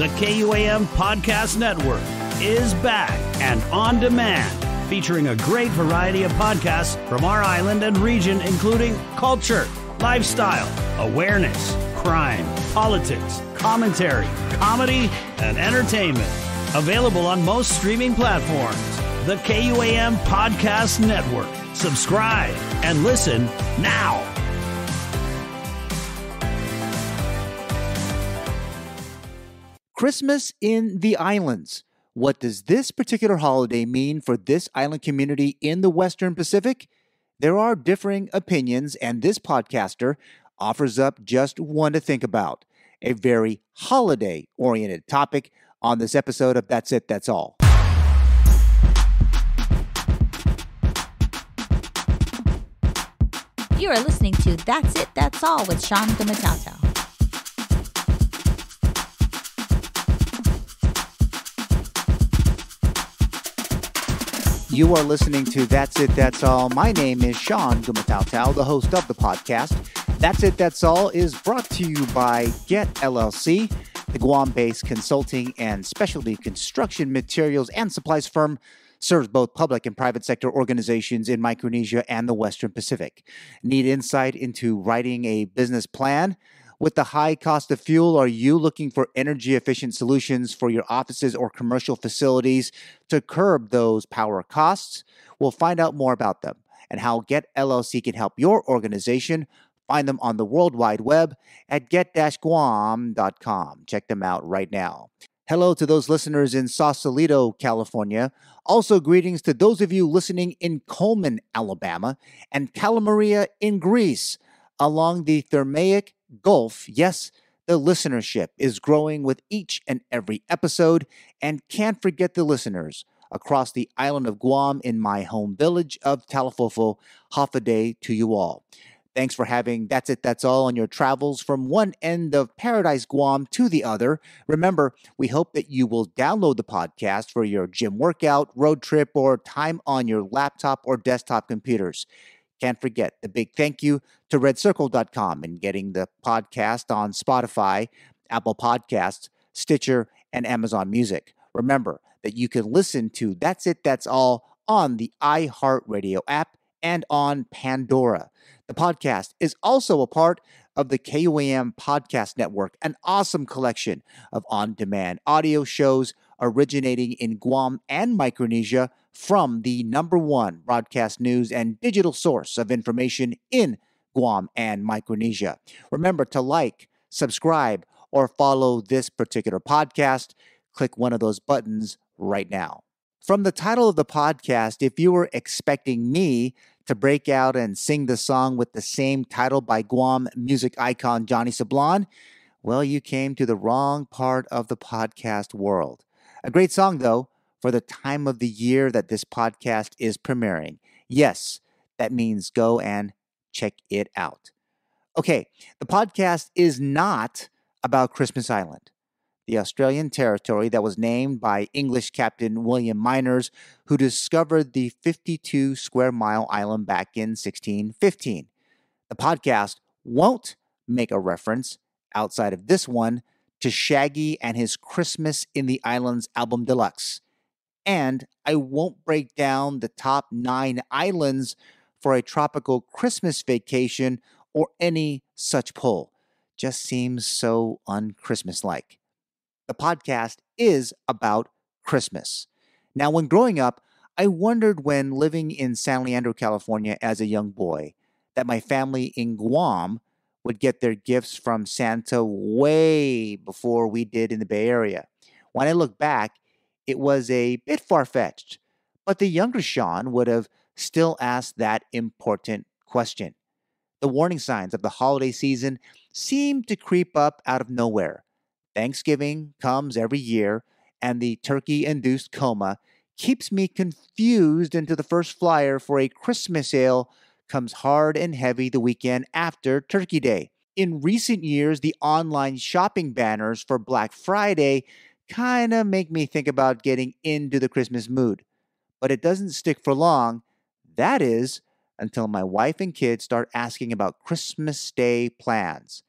The KUAM Podcast Network is back and on demand, featuring a great variety of podcasts from our island and region, including culture, lifestyle, awareness, crime, politics, commentary, comedy, and entertainment. Available on most streaming platforms. The KUAM Podcast Network. Subscribe and listen now. Christmas in the Islands. What does this particular holiday mean for this island community in the Western Pacific? There are differing opinions, and this podcaster offers up just one to think about a very holiday oriented topic on this episode of That's It, That's All. You are listening to That's It, That's All with Sean Gumataotao. You are listening to That's It, That's All. My name is Sean Gumataotao the host of the podcast. That's It, That's All is brought to you by Get LLC, the Guam based consulting and specialty construction materials and supplies firm. Serves both public and private sector organizations in Micronesia and the Western Pacific. Need insight into writing a business plan? With the high cost of fuel, are you looking for energy efficient solutions for your offices or commercial facilities to curb those power costs? We'll find out more about them and how Get LLC can help your organization. Find them on the World Wide Web at get-guam.com. Check them out right now. Hello to those listeners in Sausalito, California. Also, greetings to those of you listening in Cullman, Alabama, and Kalamaria in Greece, along the Thermaic Gulf, yes, the listenership is growing with each and every episode, and can't forget the listeners across the island of Guam in my home village of a day to you all. Thanks for having That's It, That's All on your travels from one end of Paradise Guam to the other. Remember, we hope that you will download the podcast for your gym workout, road trip, or time on your laptop or desktop computers. Can't forget the big thank you to redcircle.com and getting the podcast on Spotify, Apple Podcasts, Stitcher, and Amazon Music. Remember that you can listen to That's It, That's All on the iHeartRadio app and on Pandora. The podcast is also a part of the KUAM Podcast Network, an awesome collection of on demand audio shows originating in Guam and Micronesia from the number one broadcast news and digital source of information in Guam and Micronesia. Remember to like, subscribe, or follow this particular podcast. Click one of those buttons right now. From the title of the podcast, if you were expecting me to break out and sing the song with the same title by Guam music icon Johnny Sablan, well, you came to the wrong part of the podcast world. A great song, though, for the time of the year that this podcast is premiering. Yes, that means go and check it out. Okay, the podcast is not about Christmas Island, the Australian territory that was named by English Captain William Mynors, who discovered the 52 square mile island back in 1615. The podcast won't make a reference outside of this one to Shaggy and his Christmas in the Islands album deluxe. And I won't break down the top nine islands for a tropical Christmas vacation or any such pull. Just seems so unchristmas like. The podcast is about Christmas. Now, when growing up, I wondered when living in San Leandro, California as a young boy, that my family in Guam would get their gifts from Santa way before we did in the Bay Area. When I look back, it was a bit far fetched, but the younger Sean would have still asked that important question. The warning signs of the holiday season seem to creep up out of nowhere. Thanksgiving comes every year, and the turkey induced coma keeps me confused into the first flyer for a Christmas ale comes hard and heavy the weekend after Turkey Day. In recent years, the online shopping banners for Black Friday kind of make me think about getting into the Christmas mood. But it doesn't stick for long. That is, until my wife and kids start asking about Christmas Day plans.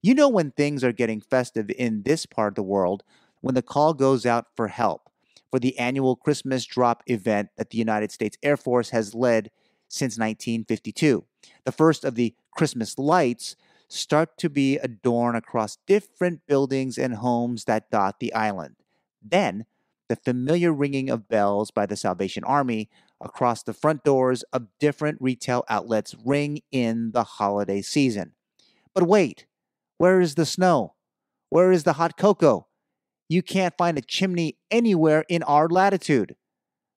You know, when things are getting festive in this part of the world, when the call goes out for help for the annual Christmas drop event that the United States Air Force has led since 1952. The first of the Christmas lights start to be adorned across different buildings and homes that dot the island. Then, the familiar ringing of bells by the Salvation Army across the front doors of different retail outlets ring in the holiday season. But wait, where is the snow? Where is the hot cocoa? You can't find a chimney anywhere in our latitude.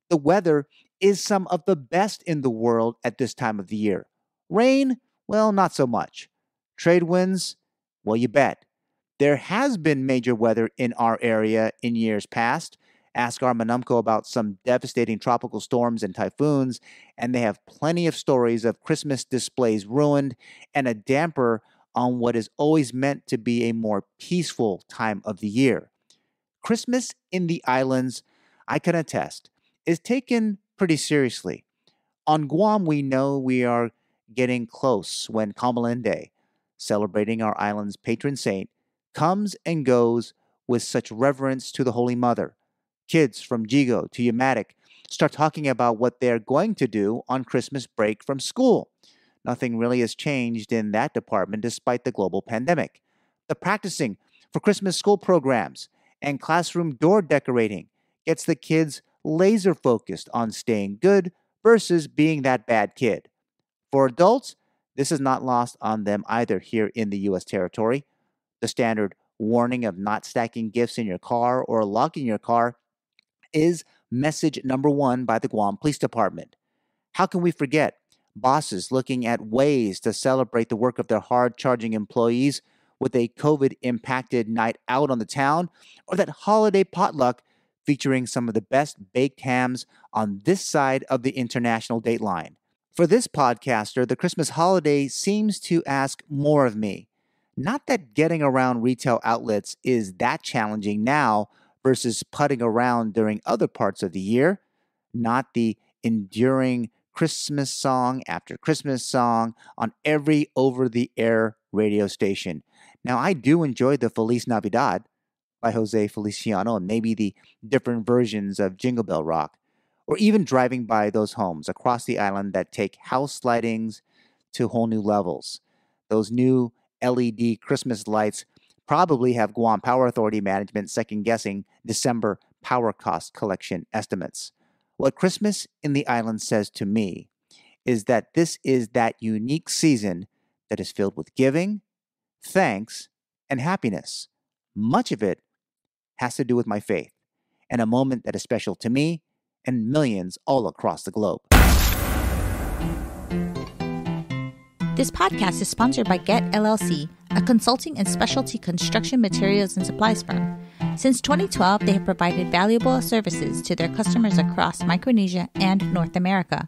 The weather is some of the best in the world at this time of the year. Rain, well, not so much. Trade winds, well, you bet. There has been major weather in our area in years past. Ask our Manamko about some devastating tropical storms and typhoons, and they have plenty of stories of Christmas displays ruined and a damper on what is always meant to be a more peaceful time of the year. Christmas in the islands, I can attest, is taken pretty seriously. On Guam, we know we are getting close when Kamalinde, celebrating our island's patron saint, comes and goes with such reverence to the Holy Mother. Kids from Yigo to Umatac start talking about what they're going to do on Christmas break from school. Nothing really has changed in that department despite the global pandemic. The practicing for Christmas school programs and classroom door decorating gets the kids laser focused on staying good versus being that bad kid. For adults, this is not lost on them either here in the US territory. The standard warning of not stacking gifts in your car or locking your car is message number one by the Guam Police Department. How can we forget bosses looking at ways to celebrate the work of their hard charging employees with a COVID impacted night out on the town, or that holiday potluck featuring some of the best baked hams on this side of the international dateline. For this podcaster, the Christmas holiday seems to ask more of me. Not that getting around retail outlets is that challenging now versus putting around during other parts of the year, not the enduring Christmas song after Christmas song on every over the air radio station. Now, I do enjoy the Feliz Navidad by Jose Feliciano and maybe the different versions of Jingle Bell Rock, or even driving by those homes across the island that take house lightings to whole new levels. Those new LED Christmas lights probably have Guam Power Authority management second guessing December power cost collection estimates. What Christmas in the island says to me is that this is that unique season that is filled with giving, thanks, and happiness. Much of it has to do with my faith and a moment that is special to me and millions all across the globe. This podcast is sponsored by Get LLC, a consulting and specialty construction materials and supplies firm. Since 2012, they have provided valuable services to their customers across Micronesia and North America.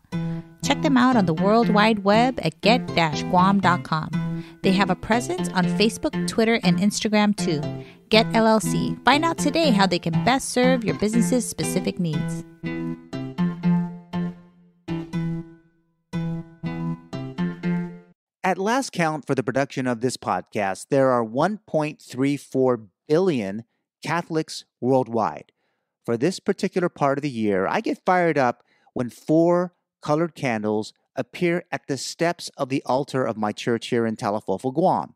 Check them out on the World Wide Web at get-guam.com. They have a presence on Facebook, Twitter, and Instagram too. Get LLC. Find out today how they can best serve your business's specific needs. At last count for the production of this podcast, there are 1.34 billion Catholics worldwide. For this particular part of the year, I get fired up when four colored candles appear at the steps of the altar of my church here in Talofofo, Guam.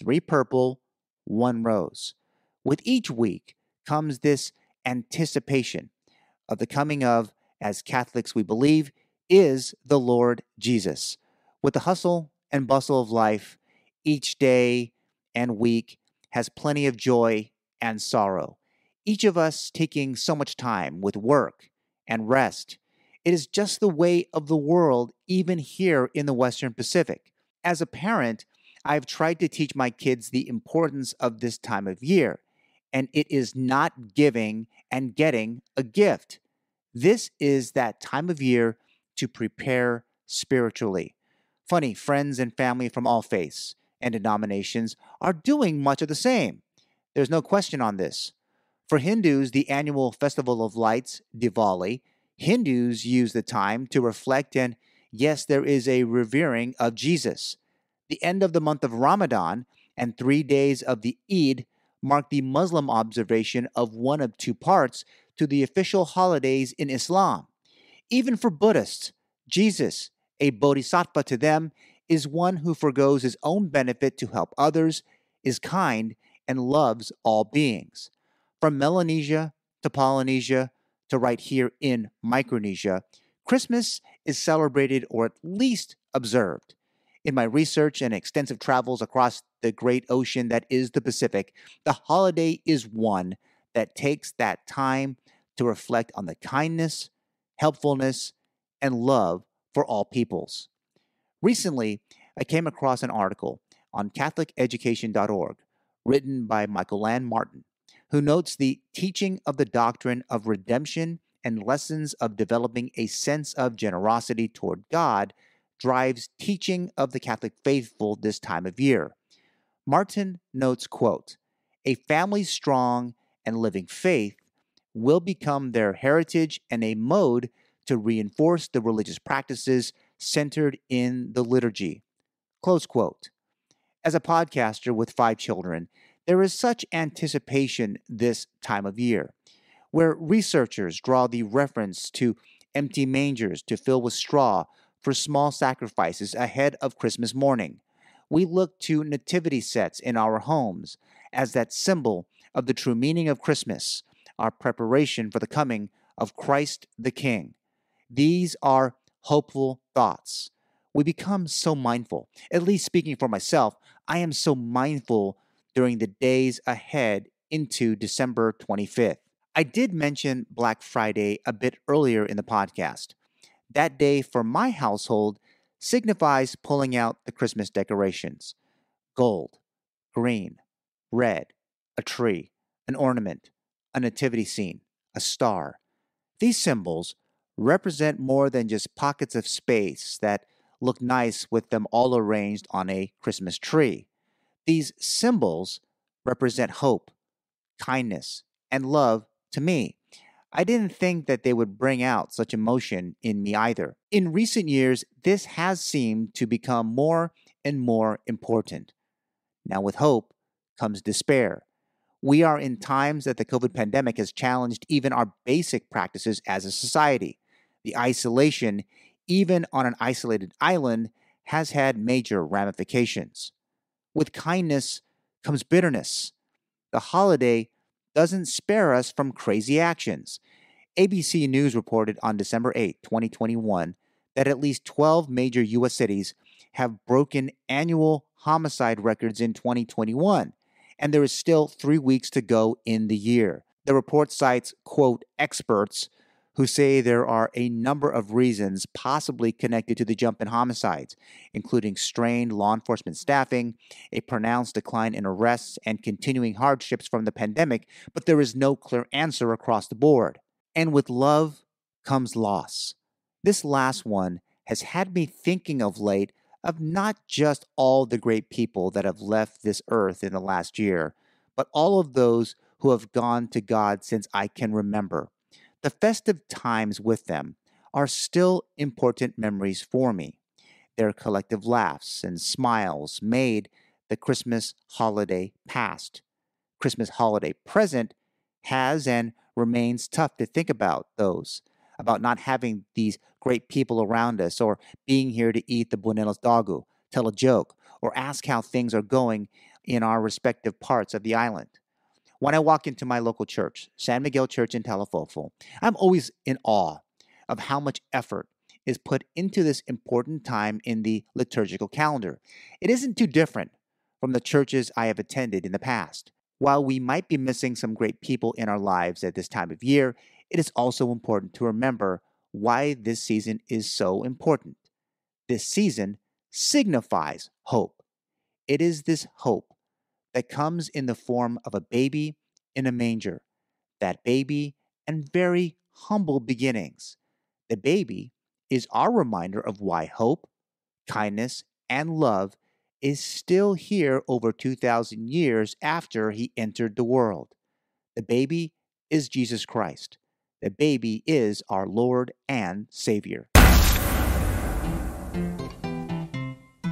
Three purple, one rose. With each week comes this anticipation of the coming of, as Catholics we believe, is the Lord Jesus. With the hustle and bustle of life, each day and week has plenty of joy and sorrow. Each of us taking so much time with work and rest. It is just the way of the world, even here in the Western Pacific. As a parent, I've tried to teach my kids the importance of this time of year, and it is not giving and getting a gift. This is that time of year to prepare spiritually. Funny, friends and family from all faiths and denominations are doing much of the same. There's no question on this. For Hindus, the annual festival of lights, Diwali, Hindus use the time to reflect and, yes, there is a revering of Jesus. The end of the month of Ramadan and three days of the Eid mark the Muslim observation of one of two parts to the official holidays in Islam. Even for Buddhists, Jesus, a bodhisattva to them, is one who forgoes his own benefit to help others, is kind, and loves all beings. From Melanesia to Polynesia to right here in Micronesia, Christmas is celebrated or at least observed. In my research and extensive travels across the great ocean that is the Pacific, the holiday is one that takes that time to reflect on the kindness, helpfulness, and love for all peoples. Recently, I came across an article on CatholicEducation.org written by Michael Land Martin, who notes the teaching of the doctrine of redemption and lessons of developing a sense of generosity toward God drives teaching of the Catholic faithful this time of year. Martin notes, quote, a family strong and living faith will become their heritage and a mode to reinforce the religious practices centered in the liturgy. Close quote. As a podcaster with five children, there is such anticipation this time of year, where researchers draw the reference to empty mangers to fill with straw for small sacrifices ahead of Christmas morning. We look to nativity sets in our homes as that symbol of the true meaning of Christmas, our preparation for the coming of Christ the King. These are hopeful thoughts. We become so mindful, at least speaking for myself, I am so mindful during the days ahead into December 25th. I did mention Black Friday a bit earlier in the podcast. That day for my household signifies pulling out the Christmas decorations gold, green, red, a tree, an ornament, a nativity scene, a star. These symbols represent more than just pockets of space that look nice with them all arranged on a Christmas tree. These symbols represent hope, kindness, and love to me. I didn't think that they would bring out such emotion in me either. In recent years, this has seemed to become more and more important. Now, with hope comes despair. We are in times that the COVID pandemic has challenged even our basic practices as a society. The isolation, even on an isolated island, has had major ramifications. With kindness comes bitterness. The holiday doesn't spare us from crazy actions. ABC News reported on December 8, 2021, that at least 12 major U.S. cities have broken annual homicide records in 2021, and there is still three weeks to go in the year. The report cites, quote, experts who say there are a number of reasons possibly connected to the jump in homicides, including strained law enforcement staffing, a pronounced decline in arrests, and continuing hardships from the pandemic, but there is no clear answer across the board. And with love comes loss. This last one has had me thinking of late of not just all the great people that have left this earth in the last year, but all of those who have gone to God since I can remember. The festive times with them are still important memories for me. Their collective laughs and smiles made the Christmas holiday past. Christmas holiday present has and remains tough to think about those, about not having these great people around us, or being here to eat the buñuelos dogu, tell a joke, or ask how things are going in our respective parts of the island. When I walk into my local church, San Miguel Church in Talofofo, I'm always in awe of how much effort is put into this important time in the liturgical calendar. It isn't too different from the churches I have attended in the past. While we might be missing some great people in our lives at this time of year, it is also important to remember why this season is so important. This season signifies hope. It is this hope that comes in the form of a baby in a manger. That baby and very humble beginnings. The baby is our reminder of why hope, kindness, and love is still here over 2,000 years after he entered the world. The baby is Jesus Christ. The baby is our Lord and Savior.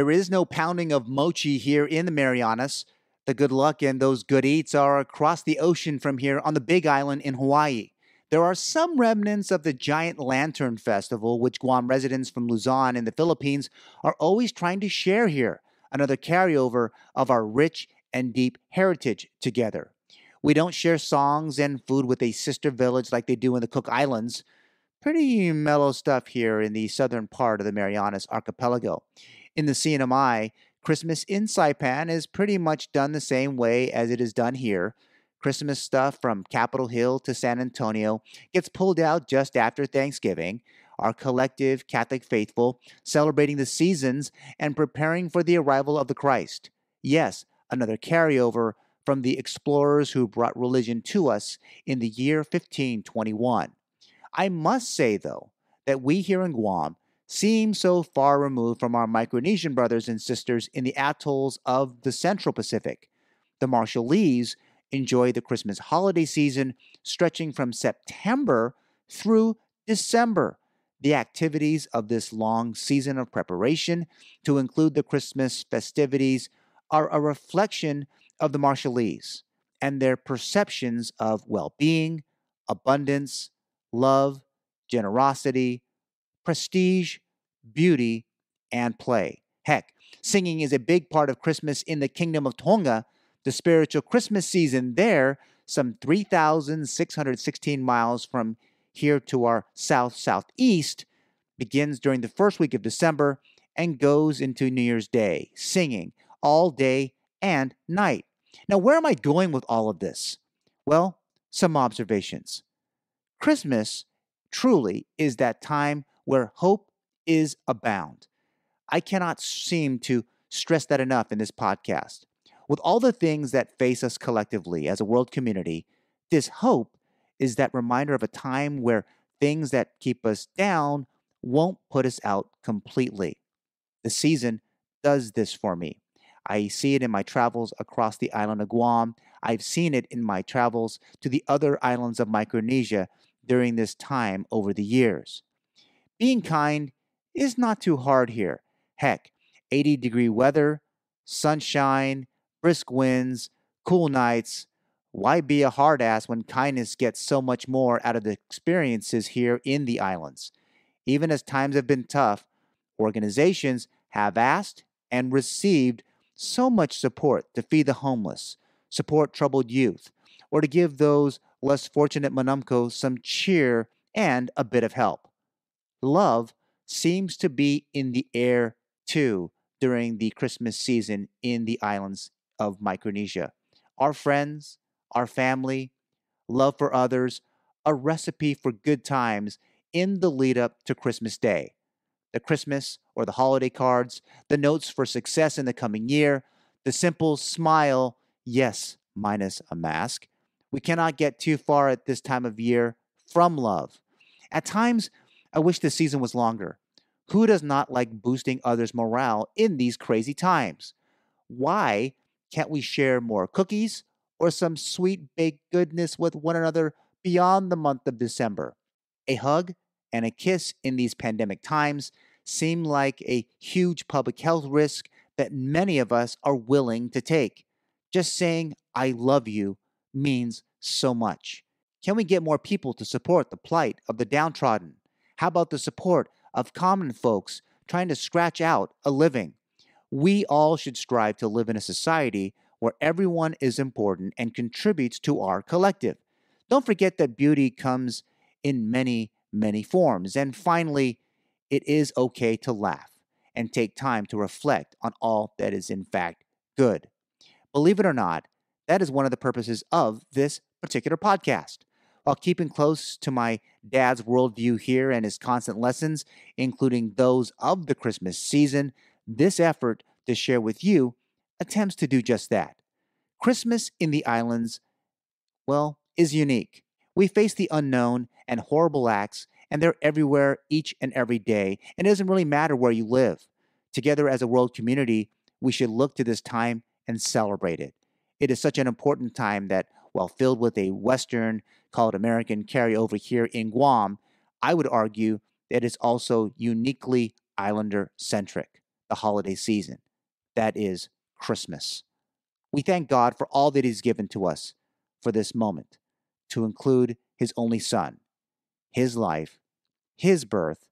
There is no pounding of mochi here in the Marianas. The good luck and those good eats are across the ocean from here on the Big Island in Hawaii. There are some remnants of the giant lantern festival, which Guam residents from Luzon in the Philippines are always trying to share here, another carryover of our rich and deep heritage together. We don't share songs and food with a sister village like they do in the Cook Islands. Pretty mellow stuff here in the southern part of the Marianas Archipelago. In the CNMI, Christmas in Saipan is pretty much done the same way as it is done here. Christmas stuff from Capitol Hill to San Antonio gets pulled out just after Thanksgiving. Our collective Catholic faithful celebrating the seasons and preparing for the arrival of the Christ. Yes, another carryover from the explorers who brought religion to us in the year 1521. I must say, though, that we here in Guam seem so far removed from our Micronesian brothers and sisters in the atolls of the Central Pacific. The Marshallese enjoy the Christmas holiday season stretching from September through December. The activities of this long season of preparation, to include the Christmas festivities, are a reflection of the Marshallese and their perceptions of well being, abundance, love, generosity, prestige, beauty, and play. Heck, singing is a big part of Christmas in the Kingdom of Tonga, the spiritual Christmas season there, some 3,616 miles from here to our south southeast, begins during the first week of December and goes into New Year's Day, singing all day and night. Now, where am I going with all of this? Well, some observations. Christmas truly is that time where hope is abound. I cannot seem to stress that enough in this podcast. With all the things that face us collectively as a world community, this hope is that reminder of a time where things that keep us down won't put us out completely. The season does this for me. I see it in my travels across the island of Guam. I've seen it in my travels to the other islands of Micronesia during this time over the years. Being kind is not too hard here. Heck, 80 degree weather, sunshine, brisk winds, cool nights. Why be a hard ass when kindness gets so much more out of the experiences here in the islands? Even as times have been tough, organizations have asked and received so much support to feed the homeless, support troubled youth, or to give those less fortunate Manamko some cheer and a bit of help. Love seems to be in the air too during the Christmas season in the islands of Micronesia. Our friends, our family, love for others, a recipe for good times in the lead up to Christmas Day. The Christmas or the holiday cards, the notes for success in the coming year, the simple smile, yes, minus a mask. We cannot get too far at this time of year from love. At times, I wish the season was longer. Who does not like boosting others' morale in these crazy times? Why can't we share more cookies or some sweet baked goodness with one another beyond the month of December? A hug and a kiss in these pandemic times seem like a huge public health risk that many of us are willing to take. Just saying, I love you means so much. Can we get more people to support the plight of the downtrodden? How about the support of common folks trying to scratch out a living? We all should strive to live in a society where everyone is important and contributes to our collective. Don't forget that beauty comes in many, many forms. And finally, it is okay to laugh and take time to reflect on all that is in fact good. Believe it or not, that is one of the purposes of this particular podcast while keeping close to my dad's worldview here and his constant lessons, including those of the Christmas season. This effort to share with you attempts to do just that. Christmas in the islands, well, is unique. We face the unknown and horrible acts, and they're everywhere each and every day, and it doesn't really matter where you live. Together as a world community, we should look to this time and celebrate it. It is such an important time that, while filled with a Western called American carryover here in Guam, I would argue that it's also uniquely Islander centric, the holiday season. That is Christmas. We thank God for all that He's given to us for this moment, to include His only Son, His life, His birth,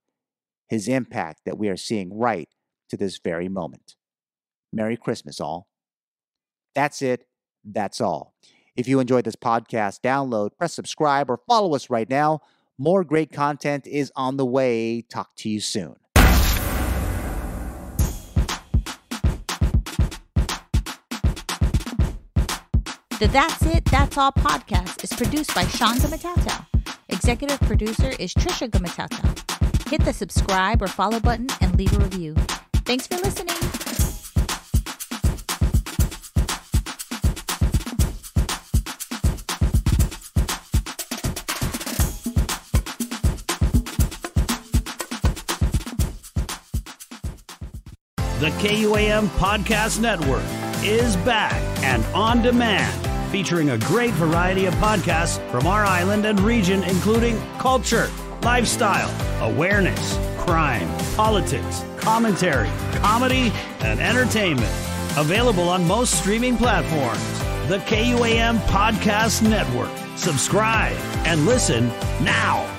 His impact that we are seeing right to this very moment. Merry Christmas, all. That's it. That's all. If you enjoyed this podcast, download, press subscribe, or follow us right now. More great content is on the way. Talk to you soon. The That's It, That's All podcast is produced by Sean Gumataotao. Executive producer is Trisha Gumataotao. Hit the subscribe or follow button and leave a review. Thanks for listening. The KUAM Podcast Network is back and on demand, featuring a great variety of podcasts from our island and region, including culture, lifestyle, awareness, crime, politics, commentary, comedy, and entertainment. Available on most streaming platforms. The KUAM Podcast Network. Subscribe and listen now.